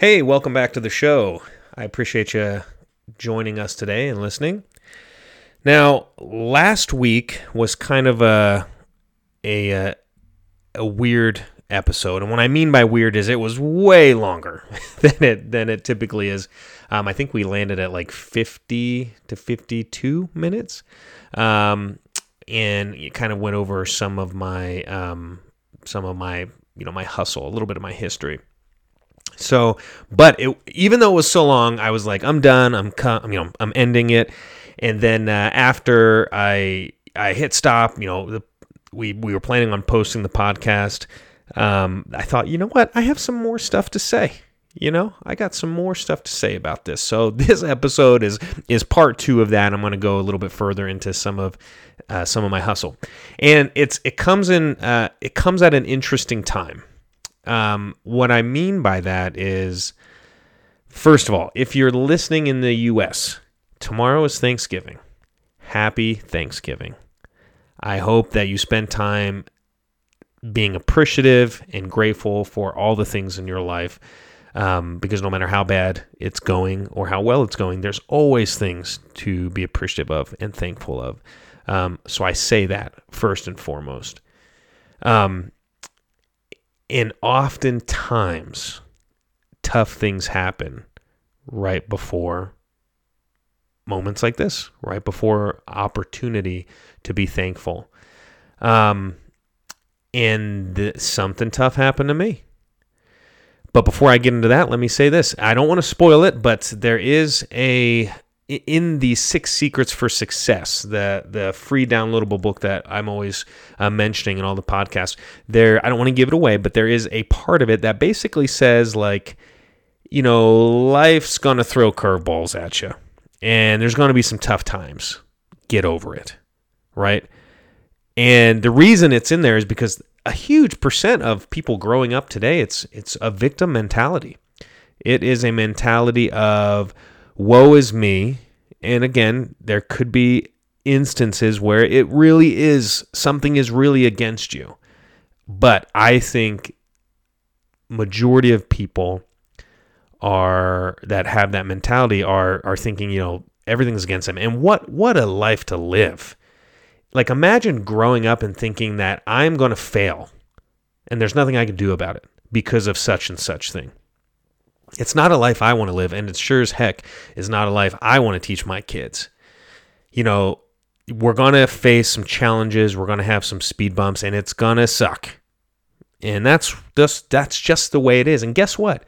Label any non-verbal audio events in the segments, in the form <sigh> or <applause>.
Hey, welcome back to the show. I appreciate you joining us today and listening. Now, last week was kind of a a uh, a weird episode, and what I mean by weird is it was way longer <laughs> than it than it typically is. Um, I think we landed at like fifty to fifty-two minutes, um, and it kind of went over some of my um, some of my you know my hustle, a little bit of my history. So, but it, even though it was so long, I was like, I'm done. I'm, you know, I'm ending it. And then uh, after I I hit stop, you know, the, we we were planning on posting the podcast. Um, I thought, you know what, I have some more stuff to say. You know, I got some more stuff to say about this. So <laughs> this episode is is part two of that. I'm going to go a little bit further into some of uh, some of my hustle, and it's it comes in uh, it comes at an interesting time. Um, what I mean by that is, first of all, if you're listening in the U.S., tomorrow is Thanksgiving. Happy Thanksgiving. I hope that you spend time being appreciative and grateful for all the things in your life. Um, because no matter how bad it's going or how well it's going, there's always things to be appreciative of and thankful of. Um, so I say that first and foremost. Um, and oftentimes, tough things happen right before moments like this, right before opportunity to be thankful. Um, and th- something tough happened to me. But before I get into that, let me say this. I don't want to spoil it, but there is a in the six secrets for success the the free downloadable book that i'm always uh, mentioning in all the podcasts there i don't want to give it away but there is a part of it that basically says like you know life's gonna throw curveballs at you and there's gonna be some tough times. Get over it. Right? And the reason it's in there is because a huge percent of people growing up today it's it's a victim mentality. It is a mentality of woe is me. And again, there could be instances where it really is something is really against you. But I think majority of people are that have that mentality are are thinking, you know, everything's against them. And what what a life to live. Like imagine growing up and thinking that I'm going to fail and there's nothing I can do about it because of such and such thing. It's not a life I want to live, and it sure as heck is not a life I want to teach my kids. You know, we're going to face some challenges, we're going to have some speed bumps, and it's going to suck. And that's just that's just the way it is. And guess what?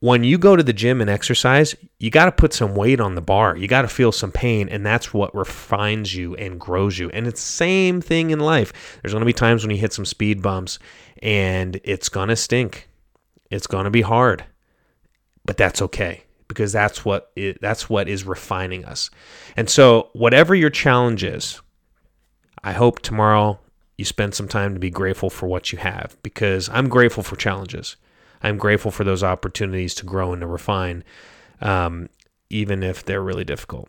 When you go to the gym and exercise, you got to put some weight on the bar. You got to feel some pain, and that's what refines you and grows you. And it's the same thing in life. There's going to be times when you hit some speed bumps, and it's going to stink. It's going to be hard but that's okay because that's what it, that's what is refining us. And so, whatever your challenge is, I hope tomorrow you spend some time to be grateful for what you have because I'm grateful for challenges. I'm grateful for those opportunities to grow and to refine, um, even if they're really difficult.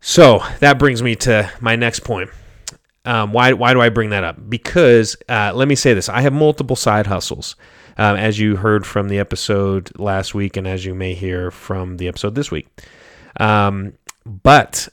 So that brings me to my next point. Um, why, why do I bring that up? Because uh, let me say this I have multiple side hustles um, as you heard from the episode last week, and as you may hear from the episode this week. Um, but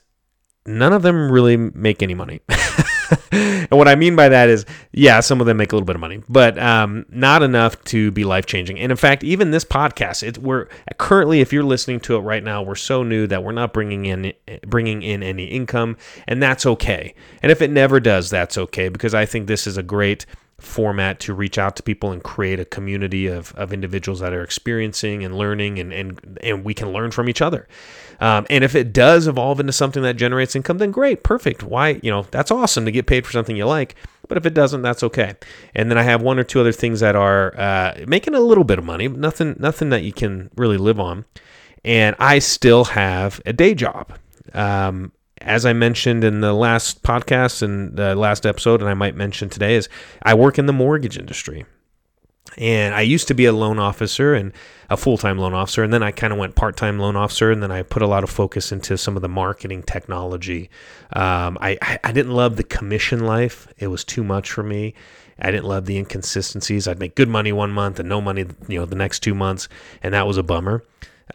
none of them really make any money. <laughs> and what I mean by that is, yeah, some of them make a little bit of money, but um, not enough to be life changing. And in fact, even this podcast, it, we're currently, if you're listening to it right now, we're so new that we're not bringing in bringing in any income, and that's okay. And if it never does, that's okay because I think this is a great format to reach out to people and create a community of, of individuals that are experiencing and learning and, and, and we can learn from each other. Um, and if it does evolve into something that generates income, then great, perfect. Why, you know, that's awesome to get paid for something you like. But if it doesn't, that's okay. And then I have one or two other things that are uh, making a little bit of money, nothing, nothing that you can really live on. And I still have a day job. Um, as I mentioned in the last podcast and the last episode, and I might mention today, is I work in the mortgage industry. And I used to be a loan officer and a full time loan officer. And then I kind of went part time loan officer. And then I put a lot of focus into some of the marketing technology. Um, I, I didn't love the commission life, it was too much for me. I didn't love the inconsistencies. I'd make good money one month and no money, you know, the next two months. And that was a bummer.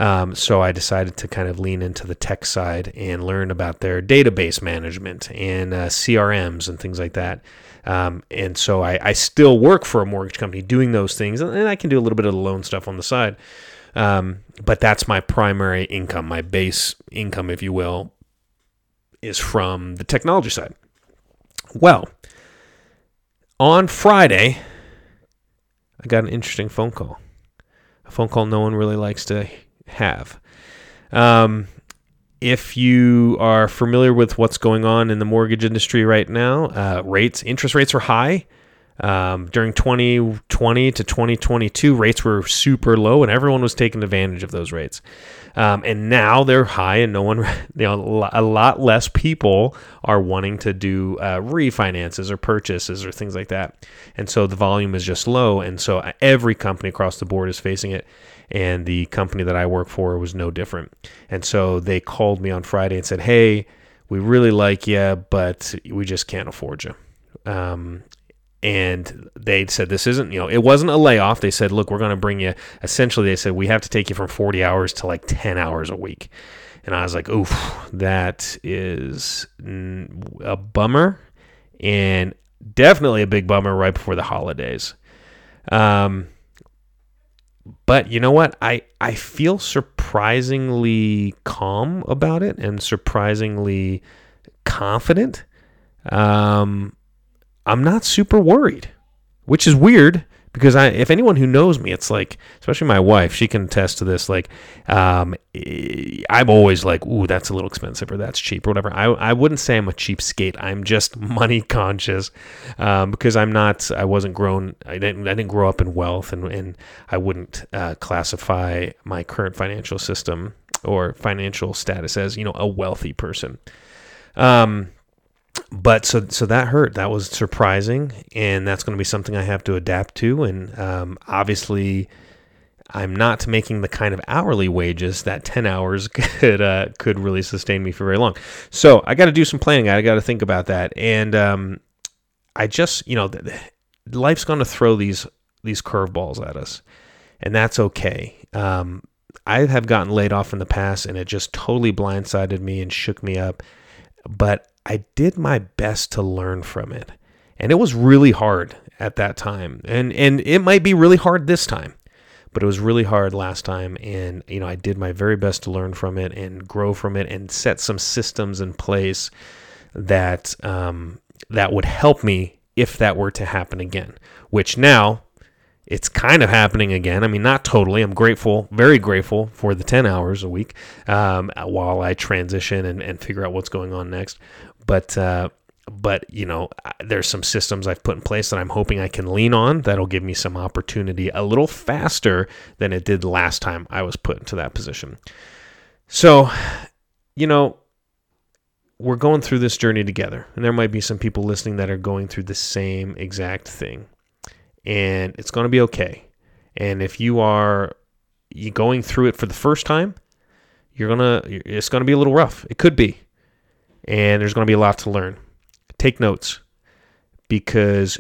Um, so I decided to kind of lean into the tech side and learn about their database management and uh, CRMs and things like that. Um, and so I, I, still work for a mortgage company doing those things, and I can do a little bit of the loan stuff on the side. Um, but that's my primary income, my base income, if you will, is from the technology side. Well, on Friday, I got an interesting phone call. A phone call no one really likes to have. Um, if you are familiar with what's going on in the mortgage industry right now, uh, rates, interest rates are high. Um, during 2020 to 2022, rates were super low, and everyone was taking advantage of those rates. Um, and now they're high, and no one, <laughs> you know, a lot less people are wanting to do uh, refinances or purchases or things like that. And so the volume is just low, and so uh, every company across the board is facing it and the company that I work for was no different. And so they called me on Friday and said, "Hey, we really like you, but we just can't afford you." Um, and they said this isn't you know it wasn't a layoff they said look we're going to bring you essentially they said we have to take you from 40 hours to like 10 hours a week and i was like oof that is a bummer and definitely a big bummer right before the holidays um, but you know what? I, I feel surprisingly calm about it and surprisingly confident. Um, I'm not super worried, which is weird because I, if anyone who knows me, it's like, especially my wife, she can attest to this. Like, um, I'm always like, ooh, that's a little expensive or that's cheap or whatever. I, I wouldn't say I'm a cheapskate. I'm just <laughs> money conscious um, because I'm not. I wasn't grown. I didn't. I didn't grow up in wealth, and and I wouldn't uh, classify my current financial system or financial status as you know a wealthy person. Um, but so so that hurt. That was surprising, and that's going to be something I have to adapt to. And um, obviously, I'm not making the kind of hourly wages that 10 hours <laughs> could uh, could really sustain me for very long. So I got to do some planning. I got to think about that. And um, I just you know, life's going to throw these these curveballs at us, and that's okay. Um, I have gotten laid off in the past, and it just totally blindsided me and shook me up. But I did my best to learn from it. And it was really hard at that time. And and it might be really hard this time. But it was really hard last time and you know, I did my very best to learn from it and grow from it and set some systems in place that um, that would help me if that were to happen again. Which now it's kind of happening again. I mean, not totally. I'm grateful, very grateful for the 10 hours a week um, while I transition and, and figure out what's going on next. But uh, but you know, there's some systems I've put in place that I'm hoping I can lean on that'll give me some opportunity a little faster than it did last time I was put into that position. So, you know, we're going through this journey together, and there might be some people listening that are going through the same exact thing, and it's going to be okay. And if you are going through it for the first time, you're gonna it's gonna be a little rough. It could be and there's going to be a lot to learn. Take notes because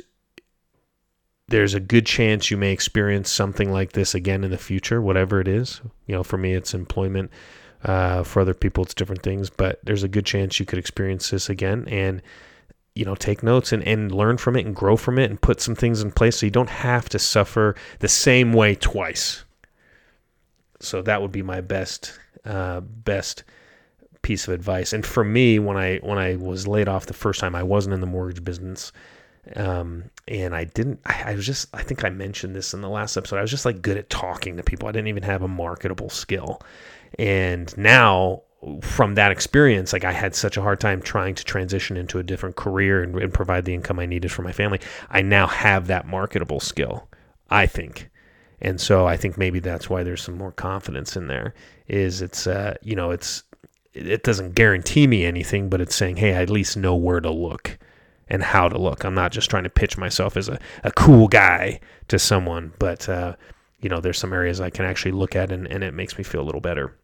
there's a good chance you may experience something like this again in the future, whatever it is. You know, for me, it's employment. Uh, for other people, it's different things, but there's a good chance you could experience this again. And, you know, take notes and, and learn from it and grow from it and put some things in place so you don't have to suffer the same way twice. So that would be my best, uh, best piece of advice. And for me, when I when I was laid off the first time, I wasn't in the mortgage business, um, and I didn't. I, I was just. I think I mentioned this in the last episode. I was just like good at talking to people. I didn't even have a marketable skill, and now from that experience, like I had such a hard time trying to transition into a different career and, and provide the income I needed for my family. I now have that marketable skill. I think. And so I think maybe that's why there's some more confidence in there. Is it's uh, you know it's it doesn't guarantee me anything, but it's saying, hey, I at least know where to look. and how to look. I'm not just trying to pitch myself as a, a cool guy to someone, but uh, you know, there's some areas I can actually look at and, and it makes me feel a little better.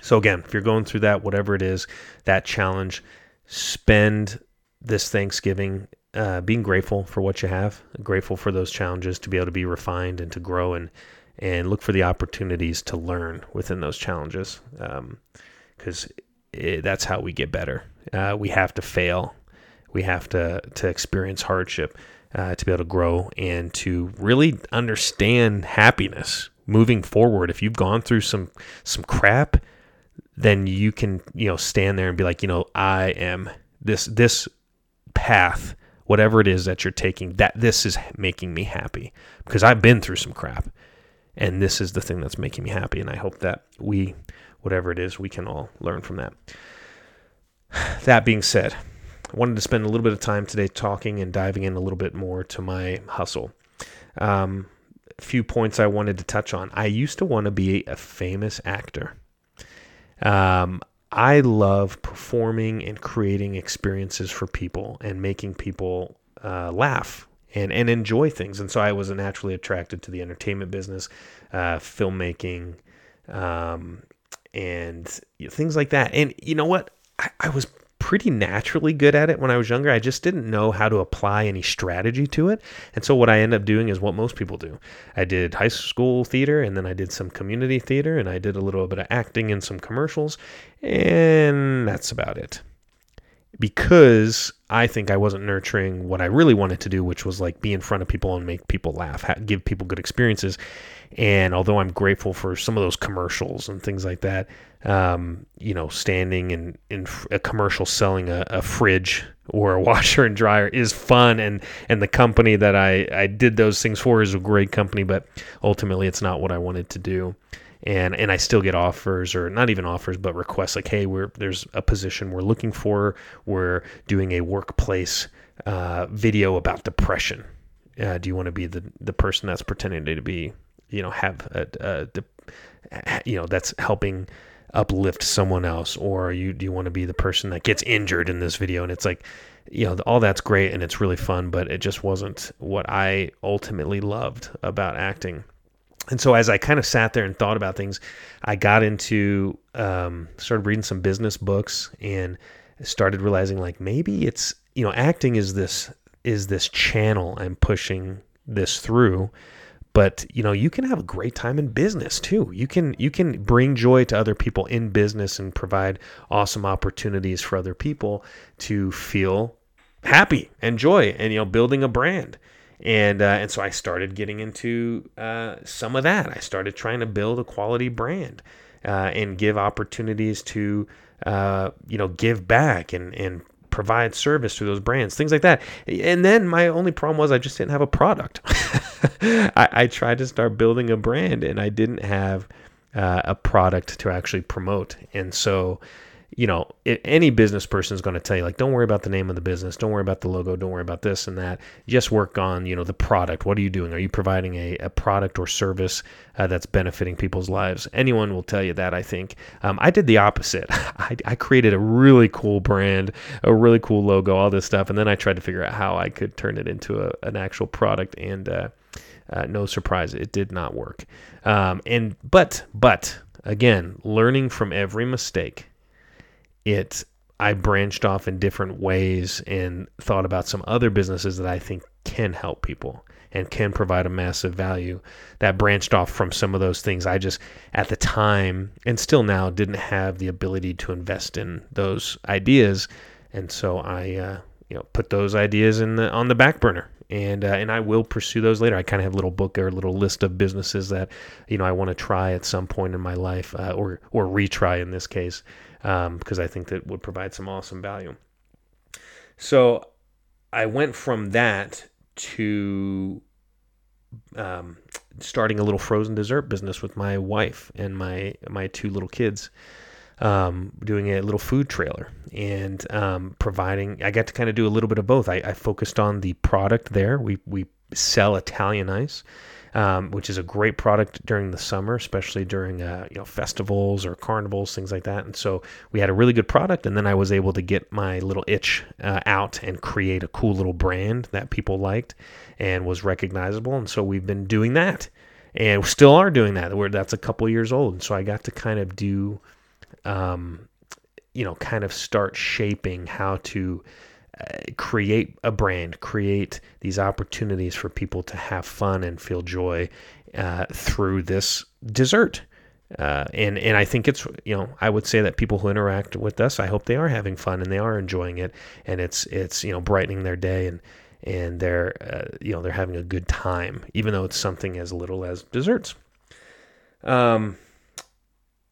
So again, if you're going through that, whatever it is, that challenge, spend this Thanksgiving uh, being grateful for what you have, grateful for those challenges to be able to be refined and to grow and and look for the opportunities to learn within those challenges because that's how we get better. Uh, we have to fail we have to to experience hardship uh, to be able to grow and to really understand happiness moving forward. If you've gone through some some crap, then you can you know stand there and be like, you know, I am this this path, whatever it is that you're taking, that this is making me happy because I've been through some crap, and this is the thing that's making me happy. And I hope that we, whatever it is, we can all learn from that. That being said, I wanted to spend a little bit of time today talking and diving in a little bit more to my hustle. Um, a few points I wanted to touch on. I used to want to be a famous actor. Um, I love performing and creating experiences for people and making people uh, laugh and, and enjoy things. And so I was naturally attracted to the entertainment business, uh, filmmaking, um, and things like that. And you know what? I, I was pretty naturally good at it when I was younger. I just didn't know how to apply any strategy to it. And so what I end up doing is what most people do. I did high school theater and then I did some community theater and I did a little bit of acting in some commercials and that's about it. Because I think I wasn't nurturing what I really wanted to do, which was like be in front of people and make people laugh, give people good experiences. And although I'm grateful for some of those commercials and things like that, um, you know, standing in, in a commercial selling a, a, fridge or a <laughs> washer and dryer is fun. And, and the company that I, I did those things for is a great company, but ultimately it's not what I wanted to do. And, and I still get offers or not even offers, but requests like, Hey, we're, there's a position we're looking for. We're doing a workplace, uh, video about depression. Uh, do you want to be the, the person that's pretending to be you know have a, a, you know that's helping uplift someone else or you do you want to be the person that gets injured in this video and it's like you know all that's great and it's really fun but it just wasn't what I ultimately loved about acting and so as I kind of sat there and thought about things I got into um, started reading some business books and started realizing like maybe it's you know acting is this is this channel I'm pushing this through. But you know you can have a great time in business too. You can you can bring joy to other people in business and provide awesome opportunities for other people to feel happy and joy and you know building a brand and uh, and so I started getting into uh, some of that I started trying to build a quality brand uh, and give opportunities to uh, you know give back and and provide service to those brands, things like that. And then my only problem was I just didn't have a product. <laughs> I, I, tried to start building a brand and I didn't have uh, a product to actually promote. And so you know, any business person is going to tell you, like, don't worry about the name of the business, don't worry about the logo, don't worry about this and that. Just work on, you know, the product. What are you doing? Are you providing a, a product or service uh, that's benefiting people's lives? Anyone will tell you that, I think. Um, I did the opposite. <laughs> I, I created a really cool brand, a really cool logo, all this stuff. And then I tried to figure out how I could turn it into a, an actual product. And uh, uh, no surprise, it did not work. Um, and, but, but, again, learning from every mistake it I branched off in different ways and thought about some other businesses that I think can help people and can provide a massive value that branched off from some of those things I just at the time and still now didn't have the ability to invest in those ideas. And so I uh, you know put those ideas in the on the back burner. And uh, and I will pursue those later. I kind of have a little book or a little list of businesses that you know I want to try at some point in my life uh, or or retry in this case um, because I think that would provide some awesome value. So I went from that to um, starting a little frozen dessert business with my wife and my my two little kids. Um, doing a little food trailer and um, providing. I got to kind of do a little bit of both. I, I, focused on the product there. We we sell Italian ice, um, which is a great product during the summer, especially during uh, you know festivals or carnivals, things like that. And so we had a really good product, and then I was able to get my little itch uh, out and create a cool little brand that people liked and was recognizable. And so we've been doing that, and we still are doing that. Where that's a couple years old, and so I got to kind of do. Um, you know, kind of start shaping how to create a brand, create these opportunities for people to have fun and feel joy uh, through this dessert. Uh, and and I think it's you know I would say that people who interact with us, I hope they are having fun and they are enjoying it, and it's it's you know brightening their day and and they're uh, you know they're having a good time, even though it's something as little as desserts. Um,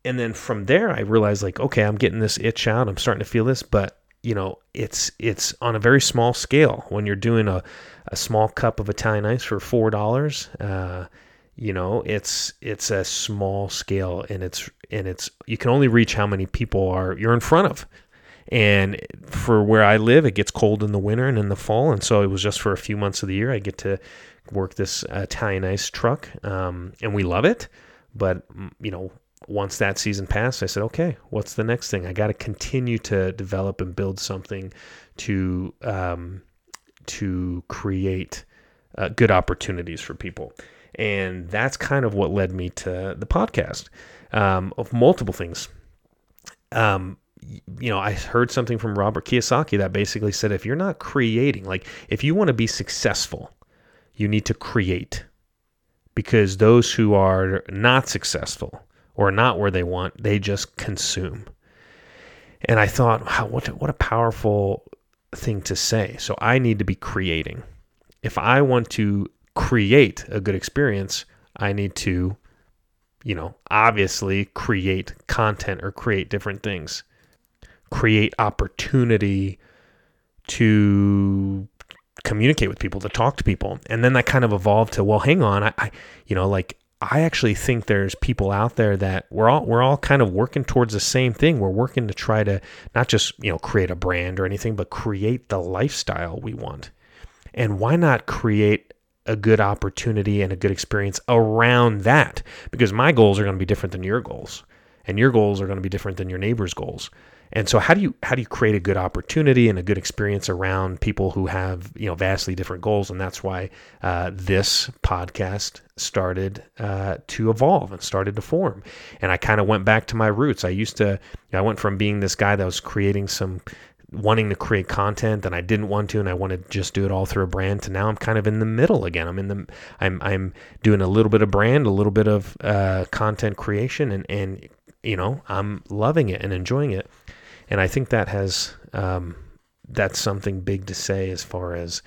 and then from there I realized like okay I'm getting this itch out I'm starting to feel this but you know it's it's on a very small scale. When you're doing a, a small cup of Italian ice for four dollars uh, you know it's it's a small scale and it's and it's you can only reach how many people are you're in front of. And for where I live it gets cold in the winter and in the fall. And so it was just for a few months of the year I get to work this Italian ice truck um, and we love it. But you know once that season passed, I said, okay, what's the next thing? I got to continue to develop and build something to um, to create uh, good opportunities for people, and that's kind of what led me to the podcast um, of multiple things. Um, you know, I heard something from Robert Kiyosaki that basically said if you're not creating, like if you want to be successful, you need to create because those who are not successful or not where they want, they just consume. And I thought, wow, what, what a powerful thing to say. So I need to be creating. If I want to create a good experience, I need to, you know, obviously create content or create different things, create opportunity to communicate with people, to talk to people. And then that kind of evolved to, well, hang on, I, I you know, like I actually think there's people out there that we're all we're all kind of working towards the same thing. We're working to try to not just, you know, create a brand or anything, but create the lifestyle we want. And why not create a good opportunity and a good experience around that? Because my goals are going to be different than your goals, and your goals are going to be different than your neighbor's goals. And so how do you how do you create a good opportunity and a good experience around people who have you know vastly different goals? And that's why uh, this podcast started uh, to evolve and started to form. And I kind of went back to my roots. I used to I went from being this guy that was creating some wanting to create content and I didn't want to and I wanted to just do it all through a brand to now I'm kind of in the middle again. I'm in the I'm I'm doing a little bit of brand, a little bit of uh, content creation and and you know, I'm loving it and enjoying it and I think that has um, that's something big to say as far as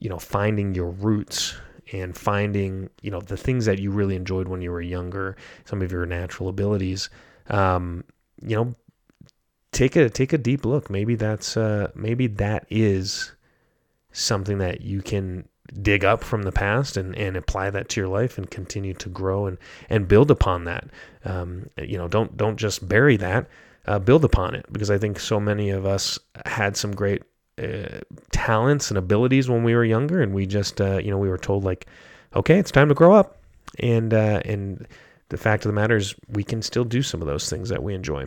you know finding your roots and finding you know the things that you really enjoyed when you were younger, some of your natural abilities. Um, you know, take a take a deep look. Maybe that's uh, maybe that is something that you can dig up from the past and, and apply that to your life and continue to grow and, and build upon that. Um, you know, don't don't just bury that uh, build upon it because I think so many of us had some great uh, talents and abilities when we were younger, and we just uh, you know we were told like, okay, it's time to grow up, and uh, and the fact of the matter is we can still do some of those things that we enjoy.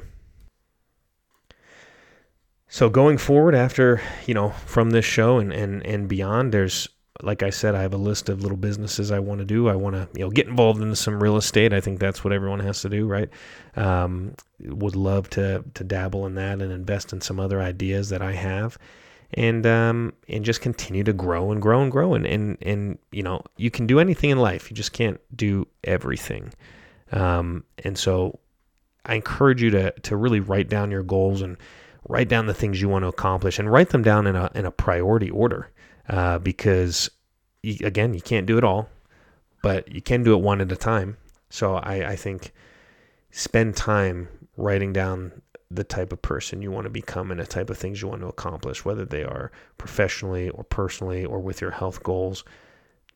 So going forward after, you know, from this show and, and, and beyond, there's like I said, I have a list of little businesses I want to do. I want to, you know, get involved in some real estate. I think that's what everyone has to do, right? Um, would love to to dabble in that and invest in some other ideas that I have, and um, and just continue to grow and grow and grow. And and and you know, you can do anything in life. You just can't do everything. Um, and so, I encourage you to to really write down your goals and write down the things you want to accomplish and write them down in a in a priority order uh, because again, you can't do it all, but you can do it one at a time. So I, I think spend time writing down the type of person you want to become and the type of things you want to accomplish, whether they are professionally or personally or with your health goals.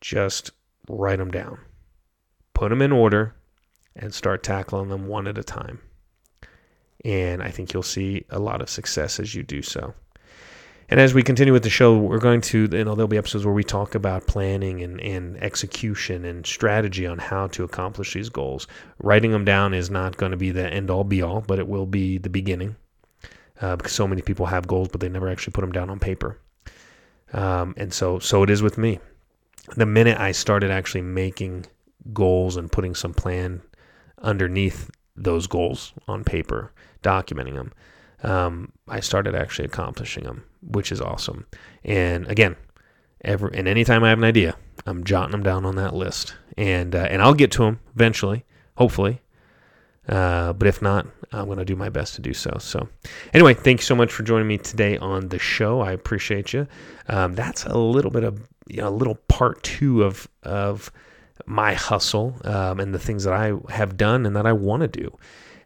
Just write them down, put them in order, and start tackling them one at a time. And I think you'll see a lot of success as you do so. And as we continue with the show, we're going to, you know, there'll be episodes where we talk about planning and, and execution and strategy on how to accomplish these goals. Writing them down is not going to be the end all be all, but it will be the beginning uh, because so many people have goals, but they never actually put them down on paper. Um, and so, so it is with me. The minute I started actually making goals and putting some plan underneath those goals on paper, documenting them, um, I started actually accomplishing them, which is awesome. And again, every and anytime I have an idea, I'm jotting them down on that list, and uh, and I'll get to them eventually, hopefully. Uh, but if not, I'm going to do my best to do so. So, anyway, thank you so much for joining me today on the show. I appreciate you. Um, that's a little bit of you know, a little part two of of my hustle um, and the things that I have done and that I want to do.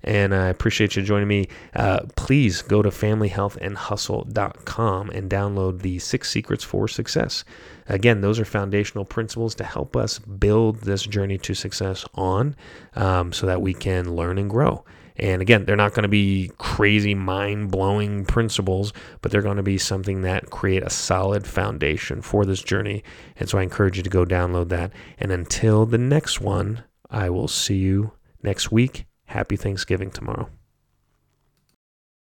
And I appreciate you joining me. Uh, please go to familyhealthandhustle.com and download the six secrets for success. Again, those are foundational principles to help us build this journey to success on um, so that we can learn and grow. And again, they're not going to be crazy, mind blowing principles, but they're going to be something that create a solid foundation for this journey. And so I encourage you to go download that. And until the next one, I will see you next week. Happy Thanksgiving tomorrow.